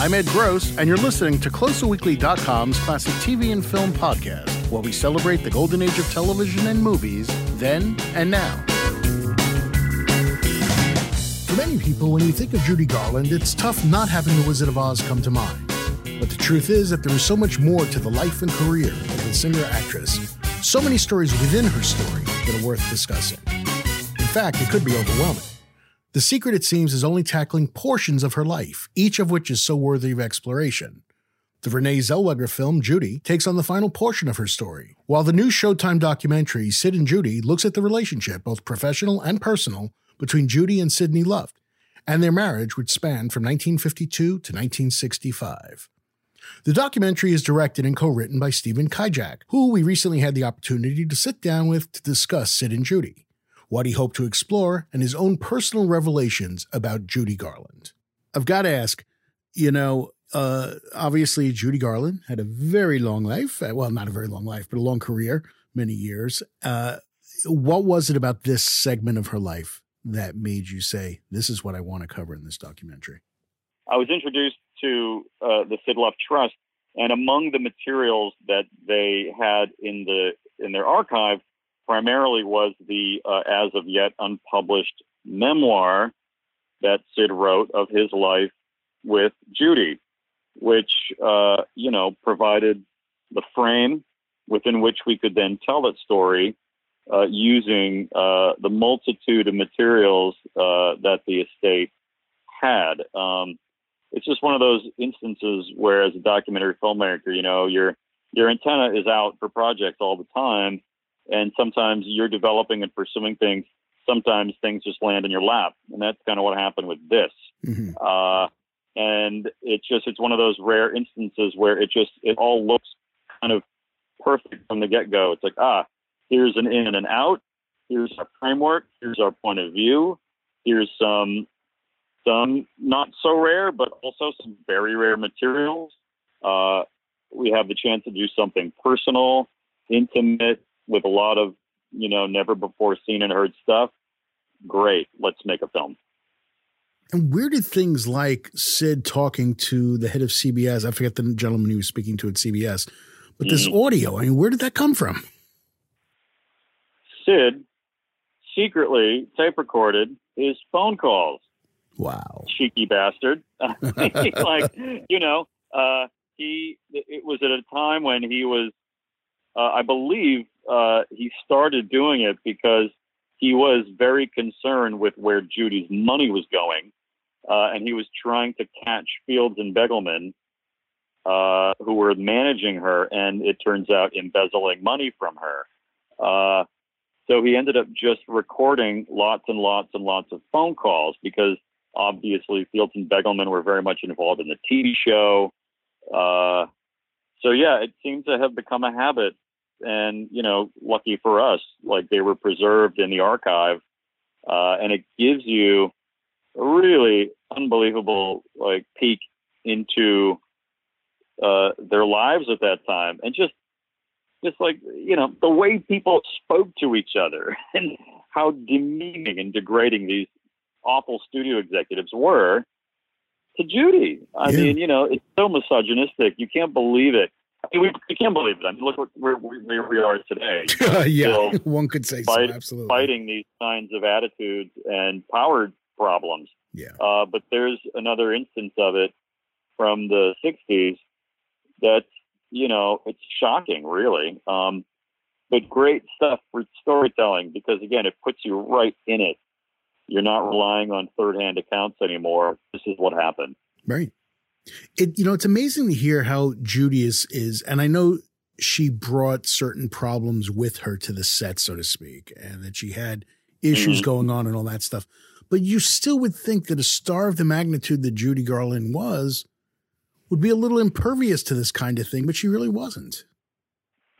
I'm Ed Gross, and you're listening to CloserWeekly.com's classic TV and film podcast, where we celebrate the golden age of television and movies, then and now. For many people, when you think of Judy Garland, it's tough not having The Wizard of Oz come to mind. But the truth is that there is so much more to the life and career of the singer actress, so many stories within her story that are worth discussing. In fact, it could be overwhelming. The secret, it seems, is only tackling portions of her life, each of which is so worthy of exploration. The Renee Zellweger film, Judy, takes on the final portion of her story, while the new Showtime documentary, Sid and Judy, looks at the relationship, both professional and personal, between Judy and Sidney Luft, and their marriage, which spanned from 1952 to 1965. The documentary is directed and co written by Stephen Kijak, who we recently had the opportunity to sit down with to discuss Sid and Judy what he hoped to explore, and his own personal revelations about Judy Garland. I've got to ask, you know, uh, obviously Judy Garland had a very long life. Uh, well, not a very long life, but a long career, many years. Uh, what was it about this segment of her life that made you say, "This is what I want to cover in this documentary"? I was introduced to uh, the Sid Luft Trust, and among the materials that they had in the in their archive primarily was the uh, as of yet unpublished memoir that Sid wrote of his life with Judy, which uh, you know provided the frame within which we could then tell that story uh, using uh, the multitude of materials uh, that the estate had. Um, it's just one of those instances where, as a documentary filmmaker, you know your your antenna is out for projects all the time, and sometimes you're developing and pursuing things. Sometimes things just land in your lap, and that's kind of what happened with this. Mm-hmm. Uh, and it's just it's one of those rare instances where it just it all looks kind of perfect from the get go. It's like ah, here's an in and an out. Here's our framework. Here's our point of view. Here's some some not so rare, but also some very rare materials. Uh, we have the chance to do something personal, intimate, with a lot of, you know, never before seen and heard stuff, great, let's make a film. And where did things like Sid talking to the head of CBS, I forget the gentleman he was speaking to at CBS, but this mm-hmm. audio, I mean, where did that come from? Sid secretly tape recorded his phone calls. Wow. Cheeky bastard. like, you know, uh, he, it was at a time when he was, uh, I believe, uh, he started doing it because he was very concerned with where Judy's money was going, uh, and he was trying to catch Fields and Begelman, uh, who were managing her, and it turns out embezzling money from her. Uh, so he ended up just recording lots and lots and lots of phone calls because obviously Fields and Begelman were very much involved in the TV show. Uh, so yeah, it seems to have become a habit and you know, lucky for us, like they were preserved in the archive, uh, and it gives you a really unbelievable like peek into uh, their lives at that time, and just just like you know the way people spoke to each other and how demeaning and degrading these awful studio executives were to Judy. I yeah. mean, you know, it's so misogynistic. You can't believe it. We, we can't believe it. I mean, look where, where we are today. yeah, one could say fight, so. Absolutely, fighting these kinds of attitudes and power problems. Yeah. Uh, but there's another instance of it from the '60s that you know it's shocking, really. Um, but great stuff for storytelling because again, it puts you right in it. You're not relying on third-hand accounts anymore. This is what happened. Right. It you know it's amazing to hear how Judy is is, and I know she brought certain problems with her to the set, so to speak, and that she had issues mm-hmm. going on and all that stuff. But you still would think that a star of the magnitude that Judy Garland was would be a little impervious to this kind of thing, but she really wasn't.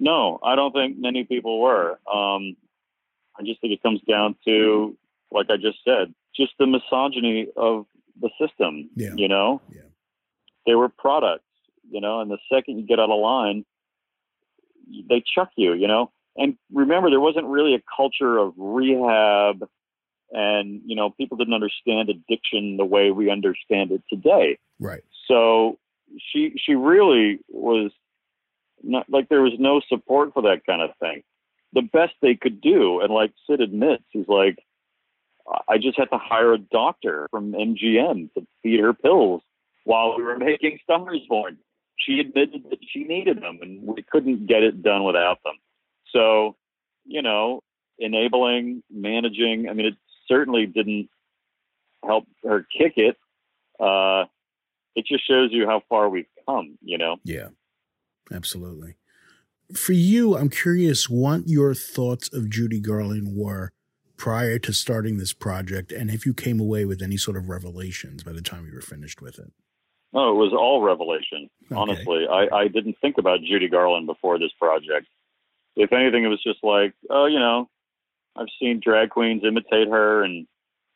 No, I don't think many people were. Um, I just think it comes down to, like I just said, just the misogyny of the system. Yeah. You know, yeah they were products, you know, and the second you get out of line, they chuck you, you know. And remember, there wasn't really a culture of rehab, and you know, people didn't understand addiction the way we understand it today. Right. So she she really was not like there was no support for that kind of thing. The best they could do, and like Sid admits, is like I just had to hire a doctor from MGM to feed her pills while we were making Stars Born. She admitted that she needed them, and we couldn't get it done without them. So, you know, enabling, managing. I mean, it certainly didn't help her kick it. Uh, it just shows you how far we've come, you know? Yeah, absolutely. For you, I'm curious what your thoughts of Judy Garland were prior to starting this project and if you came away with any sort of revelations by the time you were finished with it. Oh, it was all revelation. Okay. Honestly, I, I didn't think about Judy Garland before this project. If anything, it was just like, oh, you know, I've seen drag queens imitate her, and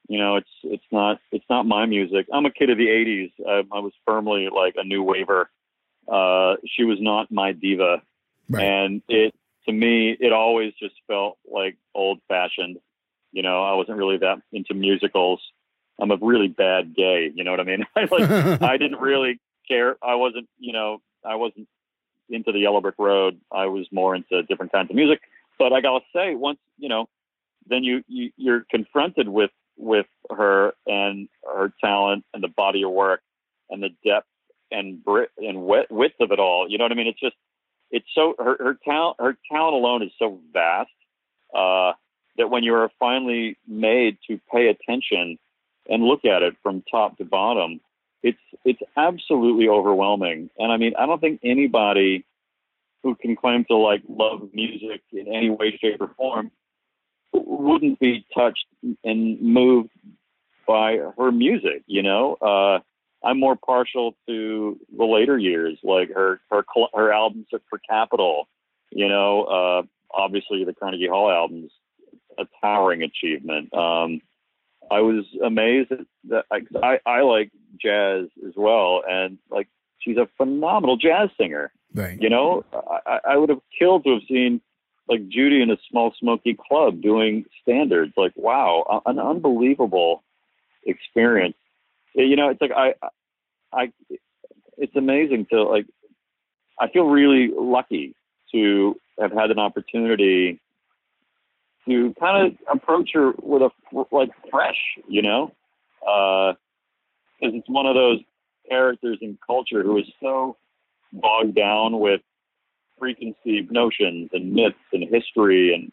you know, it's it's not it's not my music. I'm a kid of the '80s. I, I was firmly like a new waver. Uh, she was not my diva, right. and it to me it always just felt like old fashioned. You know, I wasn't really that into musicals. I'm a really bad gay. You know what I mean? I like I didn't really care. I wasn't, you know, I wasn't into the Yellow Brick Road. I was more into different kinds of music. But I gotta say, once you know, then you, you you're confronted with with her and her talent and the body of work and the depth and brit and width of it all. You know what I mean? It's just it's so her her talent her talent alone is so vast uh, that when you are finally made to pay attention and look at it from top to bottom, it's it's absolutely overwhelming. And I mean, I don't think anybody who can claim to like love music in any way, shape, or form wouldn't be touched and moved by her music. You know, uh, I'm more partial to the later years, like her her her albums for Capitol. You know, uh, obviously the Carnegie Hall albums, a towering achievement. Um, I was amazed that I, I like jazz as well, and like she's a phenomenal jazz singer. Right. You know, I, I would have killed to have seen like Judy in a small smoky club doing standards. Like, wow, an unbelievable experience. You know, it's like I, I, it's amazing to like. I feel really lucky to have had an opportunity to kind of approach her with a like fresh, you know, because uh, it's one of those characters in culture who is so bogged down with preconceived notions and myths and history and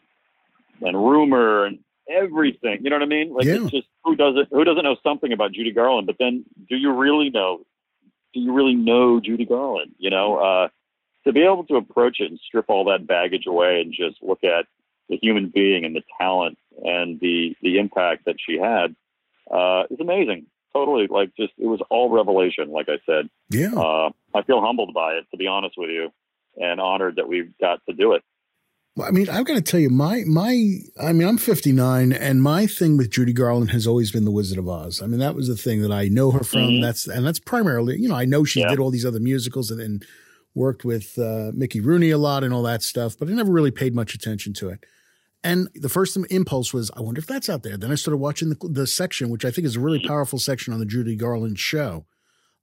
and rumor and everything. You know what I mean? Like yeah. it's just who doesn't who doesn't know something about Judy Garland? But then, do you really know? Do you really know Judy Garland? You know, uh, to be able to approach it and strip all that baggage away and just look at the human being and the talent and the the impact that she had uh, is amazing. Totally, like just it was all revelation. Like I said, yeah. Uh, I feel humbled by it, to be honest with you, and honored that we've got to do it. Well, I mean, I've got to tell you, my my, I mean, I'm 59, and my thing with Judy Garland has always been The Wizard of Oz. I mean, that was the thing that I know her from. Mm-hmm. That's and that's primarily, you know, I know she yeah. did all these other musicals and then worked with uh, Mickey Rooney a lot and all that stuff, but I never really paid much attention to it. And the first impulse was, I wonder if that's out there. Then I started watching the, the section, which I think is a really powerful section on the Judy Garland show,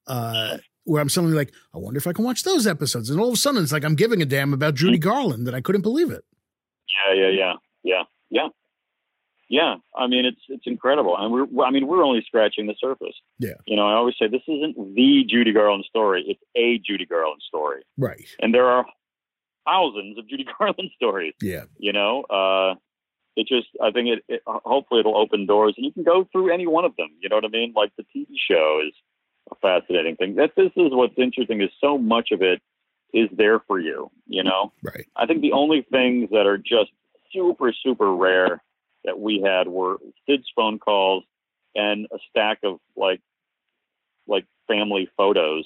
uh, where I'm suddenly like, I wonder if I can watch those episodes. And all of a sudden, it's like I'm giving a damn about Judy Garland that I couldn't believe it. Yeah, yeah, yeah, yeah, yeah, yeah. I mean, it's it's incredible, and we're I mean we're only scratching the surface. Yeah. You know, I always say this isn't the Judy Garland story; it's a Judy Garland story. Right. And there are thousands of Judy Garland stories. Yeah. You know, uh, it just, I think it, it, hopefully it'll open doors and you can go through any one of them. You know what I mean? Like the TV show is a fascinating thing. That this is what's interesting is so much of it is there for you, you know? Right. I think the only things that are just super, super rare that we had were Sid's phone calls and a stack of like, like family photos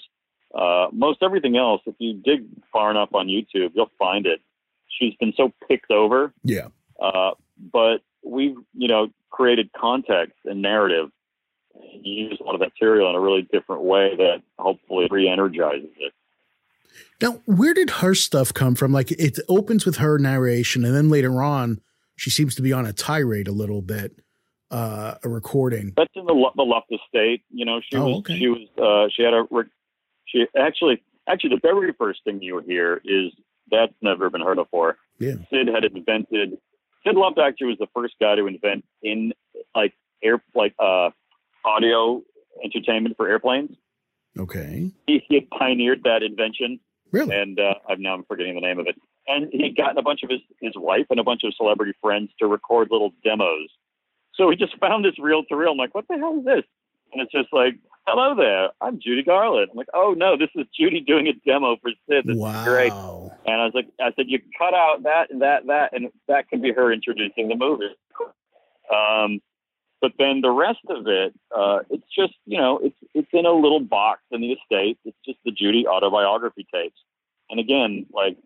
uh, most everything else, if you dig far enough on YouTube, you'll find it. She's been so picked over. Yeah. Uh, but we've, you know, created context and narrative and use a lot of material in a really different way that hopefully re-energizes it. Now, where did her stuff come from? Like it opens with her narration, and then later on, she seems to be on a tirade a little bit. Uh, a recording that's in the the Luft estate. You know, she oh, was okay. she was uh, she had a she actually actually the very first thing you hear is that's never been heard of before. Yeah. Sid had invented. Sid Luft actually was the first guy to invent in like air like uh audio entertainment for airplanes. Okay. He, he had pioneered that invention, Really? and uh, I'm now I'm forgetting the name of it. And he'd gotten a bunch of his his wife and a bunch of celebrity friends to record little demos. So he just found this reel to reel. I'm like, what the hell is this? And it's just like, hello there, I'm Judy Garland. I'm like, oh no, this is Judy doing a demo for Sid. This wow. is great. And I was like, I said, you cut out that and that, that, and that can be her introducing the movie. Um, but then the rest of it, uh, it's just, you know, it's it's in a little box in the estate. It's just the Judy autobiography tapes. And again, like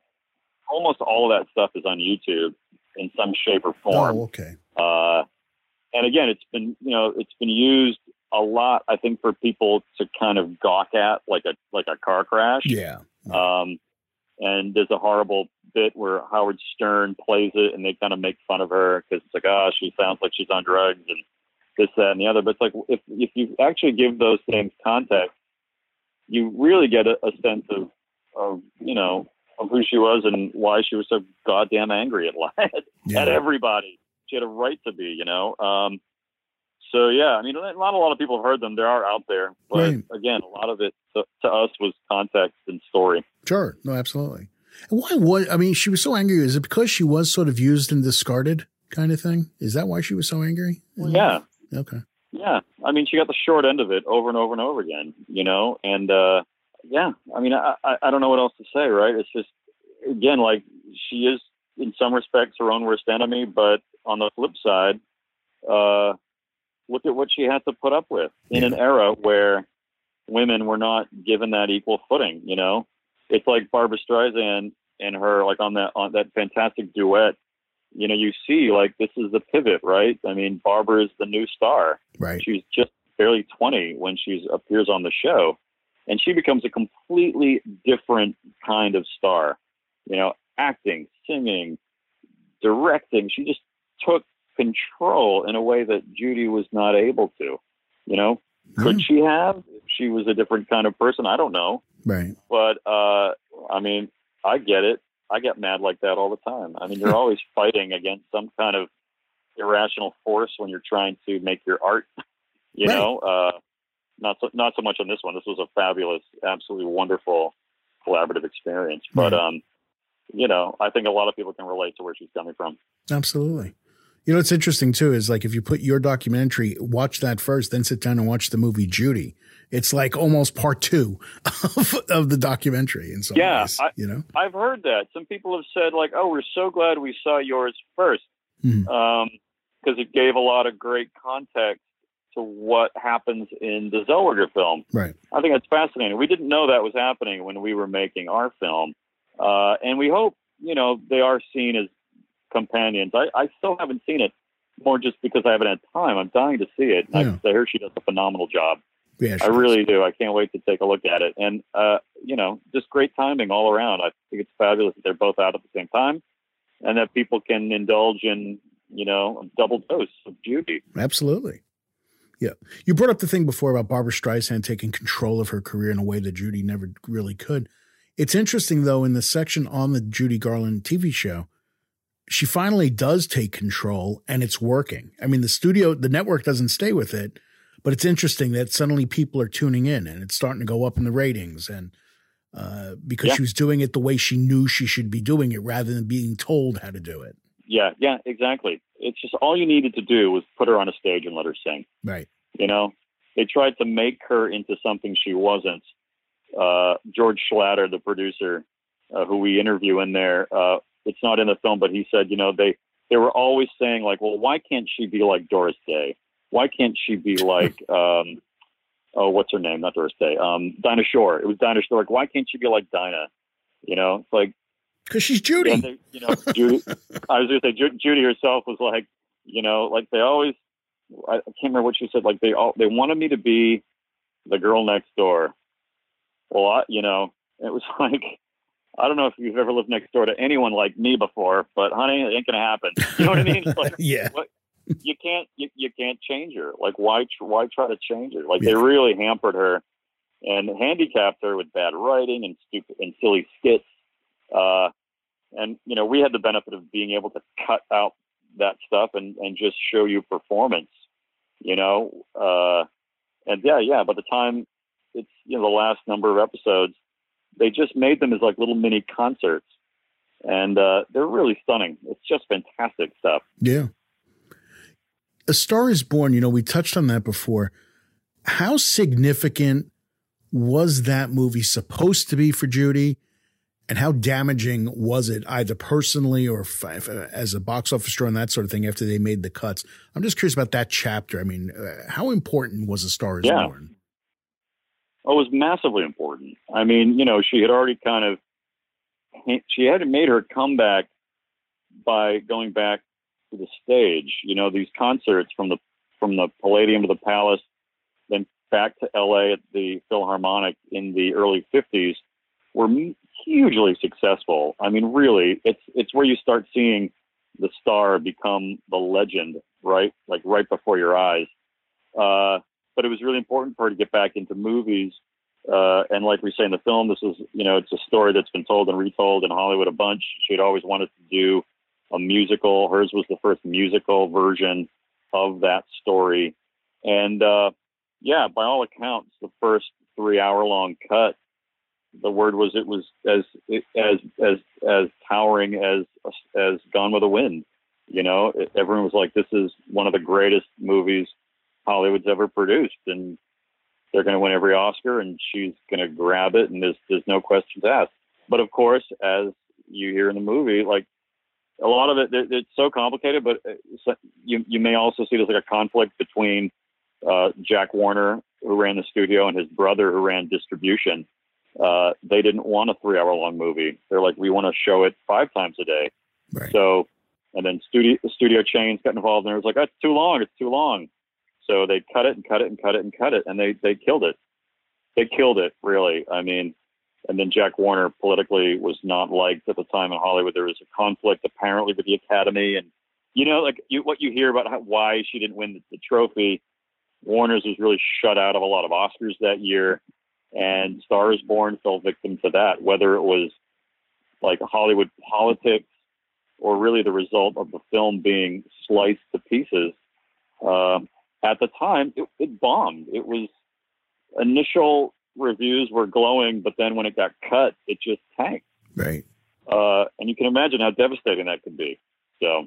almost all of that stuff is on YouTube in some shape or form. Oh, okay. Uh, and again, it's been you know it's been used a lot. I think for people to kind of gawk at, like a like a car crash. Yeah. Um, and there's a horrible bit where Howard Stern plays it, and they kind of make fun of her because it's like, oh, she sounds like she's on drugs and this, that, and the other. But it's like if if you actually give those things context, you really get a, a sense of of you know of who she was and why she was so goddamn angry at life Yeah. at everybody. She had a right to be, you know. Um, so yeah, I mean, not a lot of people have heard them. They are out there, but Right. again, a lot of it to, to us was context and story. Sure. No, absolutely. And why was, I mean, she was so angry. Is it because she was sort of used and discarded kind of thing? Is that why she was so angry? Yeah, Okay. yeah. I mean, she got the short end of it over and over and over again, you know. And uh, yeah, I mean, I, I I don't know what else to say, right? It's just again, like she is in some respects her own worst enemy, but on the flip side, uh, look at what she had to put up with in an era where women were not given that equal footing. You know, it's like Barbra Streisand and her like on that on that fantastic duet. You know, you see like this is the pivot, right? I mean, Barbra is the new star. Right. She's just barely 20 when she appears on the show, and she becomes a completely different kind of star. You know, acting, singing, directing. She just took control in a way that Judy was not able to. You know, could she have? If she was a different kind of person. I don't know, Right. but uh, I mean, I get it. I get mad like that all the time. I mean, you're always fighting against some kind of irrational force when you're trying to make your art. You Right. know, uh, not so not so much on this one. This was a fabulous, absolutely wonderful collaborative experience. But Right. um, you know, I think a lot of people can relate to where she's coming from. Absolutely. You know, what's interesting too is like if you put your documentary, watch that first, then sit down and watch the movie Judy. It's like almost part two of, of the documentary in some Yeah, ways. I- you know? I've heard that some people have said like, "Oh, we're so glad we saw yours first Mhm. because it gave a lot of great context to what happens in the Zellweger film." Right. I think that's fascinating. We didn't know that was happening when we were making our film, uh, and we hope you know they are seen as companions. I, I still haven't seen it, more just because I haven't had time. I'm dying to see it. Yeah. I, I hear she does a phenomenal job. Yeah. I really do. I can't wait to take a look at it. And, uh, you know, just great timing all around. I think it's fabulous that they're both out at the same time and that people can indulge in, you know, a double dose of Judy. Absolutely. Yeah. You brought up the thing before about Barbra Streisand taking control of her career in a way that Judy never really could. It's interesting, though, in the section on the Judy Garland TV show, she finally does take control and it's working. I mean, the studio, the network doesn't stay with it, but it's interesting that suddenly people are tuning in and it's starting to go up in the ratings. And uh, because Yeah. she was doing it the way she knew she should be doing it rather than being told how to do it. Yeah, yeah, exactly. It's just all you needed to do was put her on a stage and let her sing. Right. You know, they tried to make her into something she wasn't. Uh, George Schlatter, the producer, uh, who we interview in there, uh, it's not in the film, but he said, you know, they they were always saying like, well, why can't she be like Doris Day? Why can't she be like, um, oh, what's her name? Not Doris Day. Um, Dinah Shore. It was Dinah Shore. Like, why can't she be like Dinah? You know, it's like Because she's Judy. they, you know, Judy. I was going to say Ju- Judy herself was like, you know, like they always. I I can't remember what she said. Like they all they wanted me to be the girl next door. Well, I, you know, it was like I don't know if you've ever lived next door to anyone like me before, but honey, it ain't gonna happen. You know what I mean? Like yeah. you can't you, you can't change her. Like why tr- why try to change her? Like Yeah. they really hampered her and handicapped her with bad writing and stupid and silly skits. Uh, and you know, we had the benefit of being able to cut out that stuff and and just show you performance. You know, uh, and yeah, yeah. By the time it's you know the last number of episodes, they just made them as like little mini concerts, and uh, they're really stunning. It's just fantastic stuff. Yeah. A Star is Born, you know, we touched on that before. How significant was that movie supposed to be for Judy? And how damaging was it, either personally or f- as a box office draw and that sort of thing, after they made the cuts? I'm just curious about that chapter. I mean, uh, how important was A Star is Yeah. Born? Oh, it was massively important. I mean, you know, she had already kind of she had made her comeback by going back to the stage. You know, these concerts from the from the Palladium to the Palace, then back to L.A. at the Philharmonic in the early '50s were hugely successful. I mean, really, it's it's where you start seeing the star become the legend, right? Like right before your eyes. Uh, but it was really important for her to get back into movies. Uh, and like we say in the film, this is, you know, it's a story that's been told and retold in Hollywood a bunch. She'd always wanted to do a musical. Hers was the first musical version of that story. And, uh, yeah, by all accounts, the first three hour long cut, the word was it was as, as, as, as towering as, as Gone with the Wind. You know, everyone was like, this is one of the greatest movies Hollywood's ever produced, and they're going to win every Oscar, and she's going to grab it, and there's there's no questions asked. But of course, as you hear in the movie, like a lot of it, it it's so complicated. But uh, you you may also see there's like a conflict between uh, Jack Warner, who ran the studio, and his brother, who ran distribution. Uh, they didn't want a three-hour-long movie. They're like, we want to show it five times a day. Right. So, and then studio the studio chains got involved, and it was like, that's too long. It's too long. So they cut it and cut it and cut it and cut it, and they they killed it. They killed it, really. I mean, and then Jack Warner politically was not liked at the time in Hollywood. There was a conflict apparently with the Academy, and you know, like you, what you hear about how, why she didn't win the, the trophy. Warner's was really shut out of a lot of Oscars that year, and Star is Born fell victim to that. Whether it was like Hollywood politics or really the result of the film being sliced to pieces. Um, at the time, it, it bombed. It was initial reviews were glowing, but then when it got cut, it just tanked. Right. Uh, and you can imagine how devastating that could be. So,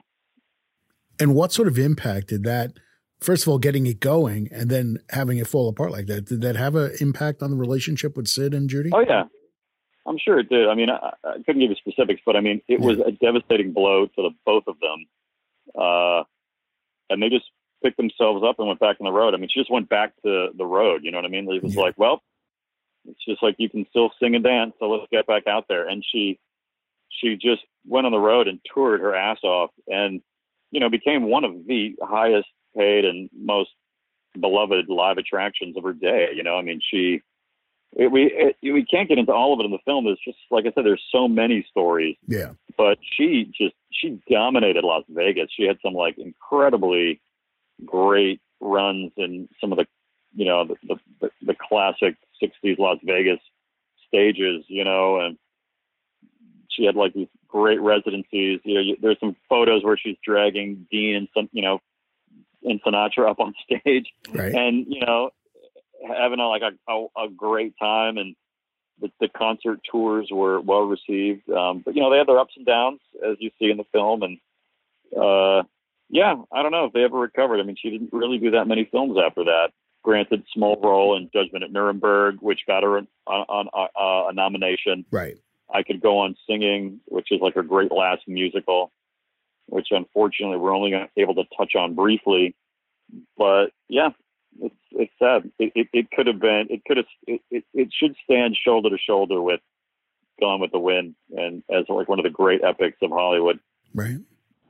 And what sort of impact did that, first of all, getting it going and then having it fall apart like that, did that have an impact on the relationship with Sid and Judy? oh yeah, I'm sure it did. I mean, I, I couldn't give you specifics, but I mean, it was a devastating blow to the both of them. Uh, and they just picked themselves up and went back on the road. I mean, she just went back to the road. You know what I mean? It was Yeah. like, well, it's just like you can still sing and dance, so let's get back out there. And she, she just went on the road and toured her ass off, and you know, became one of the highest paid and most beloved live attractions of her day. You know, I mean, she. It, we it, we can't get into all of it in the film. It's just like I said, there's so many stories Yeah. but she just she dominated Las Vegas. She had some like incredibly great runs in some of the you know the the, the, classic '60s Las Vegas stages. You know, and she had like these great residencies. You know, you, there's some photos where she's dragging Dean and some you know and Sinatra up on stage, Right. and you know having a, like a, a, a great time and the, the concert tours were well received um, but you know they had their ups and downs as you see in the film and uh, yeah i don't know if they ever recovered i mean she didn't really do that many films after that granted small role in judgment at nuremberg which got her on, on uh, a nomination Right. i could go on singing which is like her great last musical which unfortunately we're only able to touch on briefly but yeah it's it's sad. It, it, it could have been. It could have. It, it, it should stand shoulder to shoulder with Gone with the Wind, and as like one of the great epics of Hollywood, Right.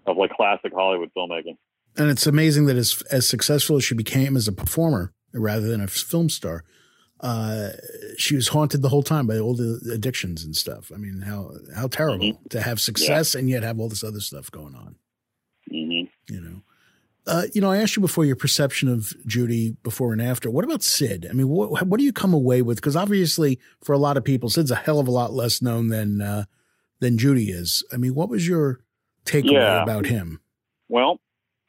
Of like classic Hollywood filmmaking. And it's amazing that as as successful as she became as a performer rather than a film star, uh, she was haunted the whole time by all the addictions and stuff. I mean, how how terrible to have success and yet have all this other stuff going on. hmm You know. Uh, you know, I asked you before your perception of Judy before and after. What about Sid? I mean, what, what do you come away with? Because obviously, for a lot of people, Sid's a hell of a lot less known than uh, than Judy is. I mean, what was your takeaway yeah. about him? Well,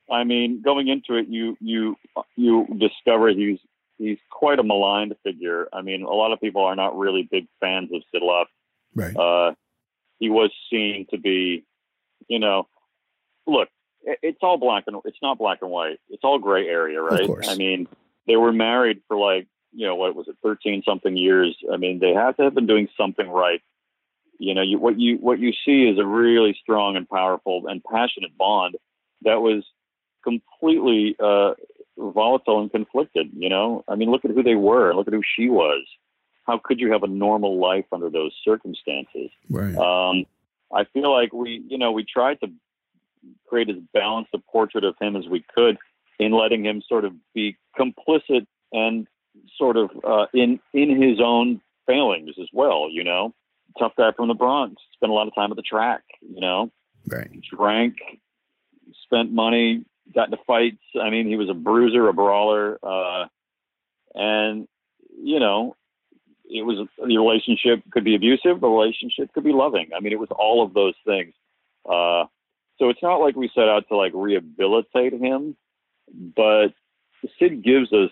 I mean, going into it, you you you discover he's he's quite a maligned figure. I mean, a lot of people are not really big fans of Sid Luft. Right. Uh, he was seen to be, you know, look, it's all black and it's not black and white. It's all gray area, right? Of course. I mean, they were married for like, you know, what was it, thirteen something years. I mean, they had to have been doing something right. You know, you, what you what you see is a really strong and powerful and passionate bond that was completely uh, volatile and conflicted. You know, I mean, look at who they were. Look at who she was. How could you have a normal life under those circumstances? Right. Um, I feel like we, you know, we tried to create as balanced a portrait of him as we could in letting him sort of be complicit and sort of uh, in in his own failings as well. You know, tough guy from the Bronx, spent a lot of time at the track. You know, right. drank, spent money, got into fights. I mean, he was a bruiser, a brawler, uh, and you know, it was the relationship could be abusive, the relationship could be loving. I mean, it was all of those things. Uh, so it's not like we set out to like rehabilitate him, but Sid gives us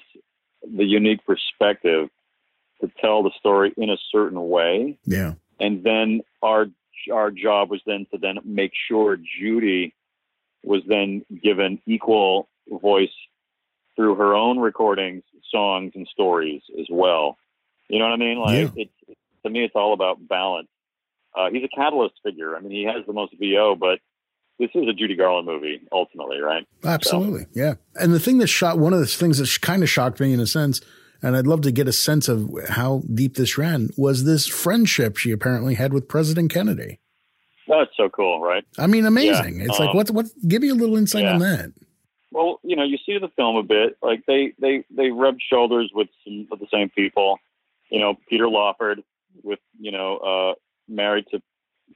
the unique perspective to tell the story in a certain way. Yeah. And then our our job was then to then make sure Judy was then given equal voice through her own recordings, songs, and stories as well. You know what I mean? Like yeah. it's to me, it's all about balance. Uh, he's a catalyst figure. I mean, he has the most VO, but this is a Judy Garland movie ultimately, right? Absolutely, so. yeah. And the thing that shot one of the things that kind of shocked me in a sense, and I'd love to get a sense of how deep this ran was this friendship she apparently had with President Kennedy. That's so cool, right? I mean, amazing. Yeah. It's um, like what what give me a little insight yeah. on that. Well, you know, you see the film a bit. Like they they they rubbed shoulders with some of the same people. You know, Peter Lawford with you know uh, married to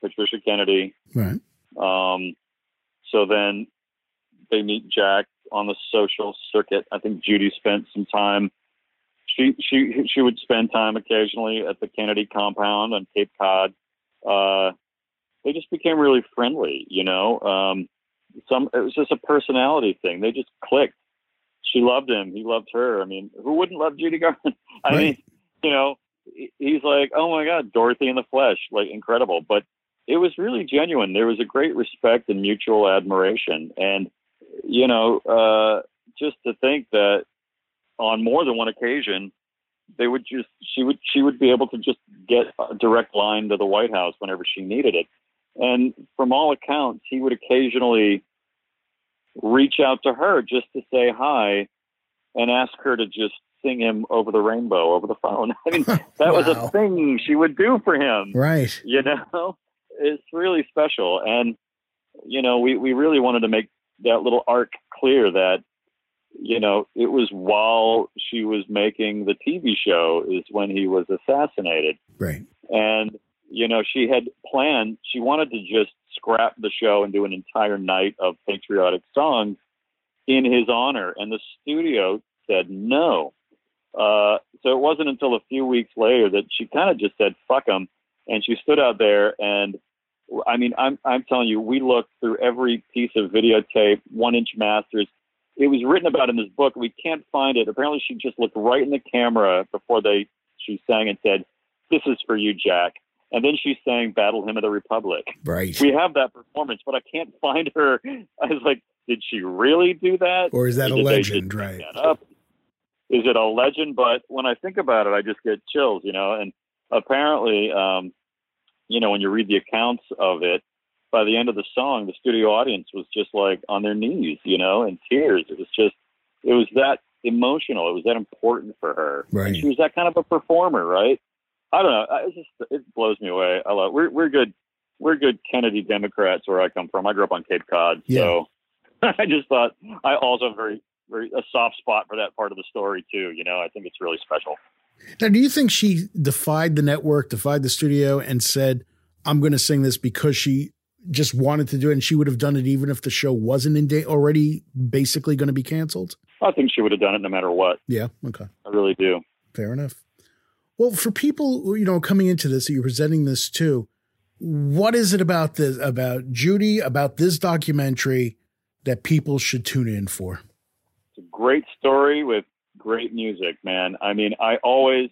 Patricia Kennedy. Right. Um, so then they meet Jack on the social circuit. I think Judy spent some time. She she she would spend time occasionally at the Kennedy compound on Cape Cod. Uh, they just became really friendly. You know, um, some it was just a personality thing. They just clicked. She loved him. He loved her. I mean, who wouldn't love Judy Garland? I right. mean, you know, he's like, oh my God, Dorothy in the flesh, like incredible. But it was really genuine. There was a great respect and mutual admiration. And, you know, uh, just to think that on more than one occasion, they would just she would she would be able to just get a direct line to the White House whenever she needed it. And from all accounts, he would occasionally reach out to her just to say hi and ask her to just sing him over the rainbow over the phone. I mean, that wow. was a thing she would do for him. Right. You know, it's really special. And, you know, we, we really wanted to make that little arc clear that, you know, it was while she was making the TV show is when he was assassinated. Right. And, you know, she had planned, she wanted to just scrap the show and do an entire night of patriotic songs in his honor. And the studio said no. Uh, so it wasn't until a few weeks later that she kind of just said, fuck him. And she stood out there and I mean, I'm, I'm telling you, we looked through every piece of videotape, one inch masters. It was written about in this book. We can't find it. Apparently she just looked right in the camera before they, she sang and said, this is for you, Jack. And then she sang Battle Hymn of the Republic. Right. We have that performance, but I can't find her. I was like, did she really do that? Or is that or a legend? Right. Is it a legend? But when I think about it, I just get chills, you know, and apparently, um, you know, when you read the accounts of it, by the end of the song, the studio audience was just like on their knees, you know, in tears. It was just, it was that emotional. It was that important for her. Right. She was that kind of a performer, right? I don't know. It just it blows me away. I love. We're we're good. We're good Kennedy Democrats where I come from. I grew up on Cape Cod, yeah. so I just thought I also have very very a soft spot for that part of the story too. You know, I think it's really special. Now, do you think she defied the network, defied the studio, and said, "I'm going to sing this because she just wanted to do it and she would have done it even if the show wasn't in day already basically going to be canceled? I think she would have done it no matter what. Yeah. Okay. I really do. Fair enough. Well, for people, you know, coming into this, that you're presenting this too. What is it about this, about Judy, about this documentary that people should tune in for? It's a great story with great music, man. I mean, I always,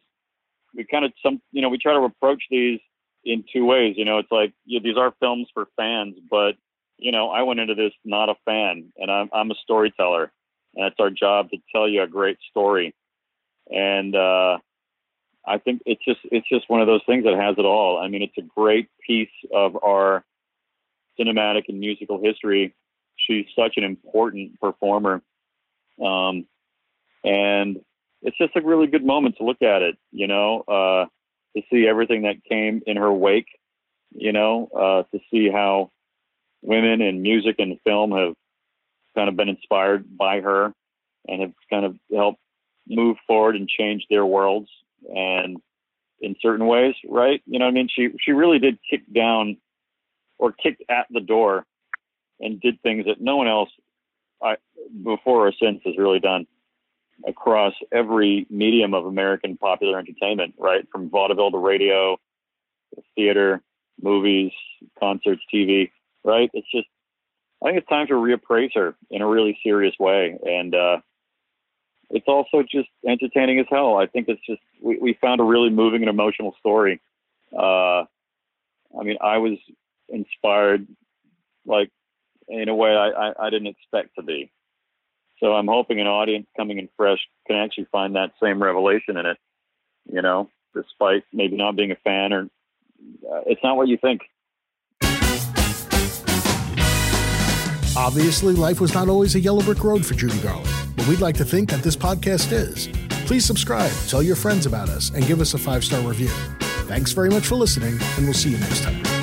we kind of, some, you know, we try to approach these in two ways. You know, it's like yeah, these are films for fans, but you know, I went into this not a fan, and I'm I'm a storyteller, and it's our job to tell you a great story. And uh, I think it's just it's just one of those things that has it all. I mean, it's a great piece of our cinematic and musical history. She's such an important performer, um, and it's just a really good moment to look at it. You know, uh, to see everything that came in her wake, you know, uh, to see how women in music and film have kind of been inspired by her and have kind of helped move forward and change their worlds and in certain ways, right? You know I mean? She she really did kick down or kicked at the door and did things that no one else I, before or since has really done across every medium of American popular entertainment, right? From vaudeville to radio, theater, movies, concerts, TV, right? It's just, I think it's time to reappraise her in a really serious way. And, uh, it's also just entertaining as hell. I think it's just, we, we found a really moving and emotional story. Uh, I mean, I was inspired, like, in a way I, I, I didn't expect to be. So I'm hoping an audience coming in fresh can actually find that same revelation in it, you know, despite maybe not being a fan or uh, it's not what you think. Obviously, life was not always a yellow brick road for Judy Garland, but we'd like to think that this podcast is. Please subscribe, tell your friends about us, and give us a five star review. Thanks very much for listening, and we'll see you next time.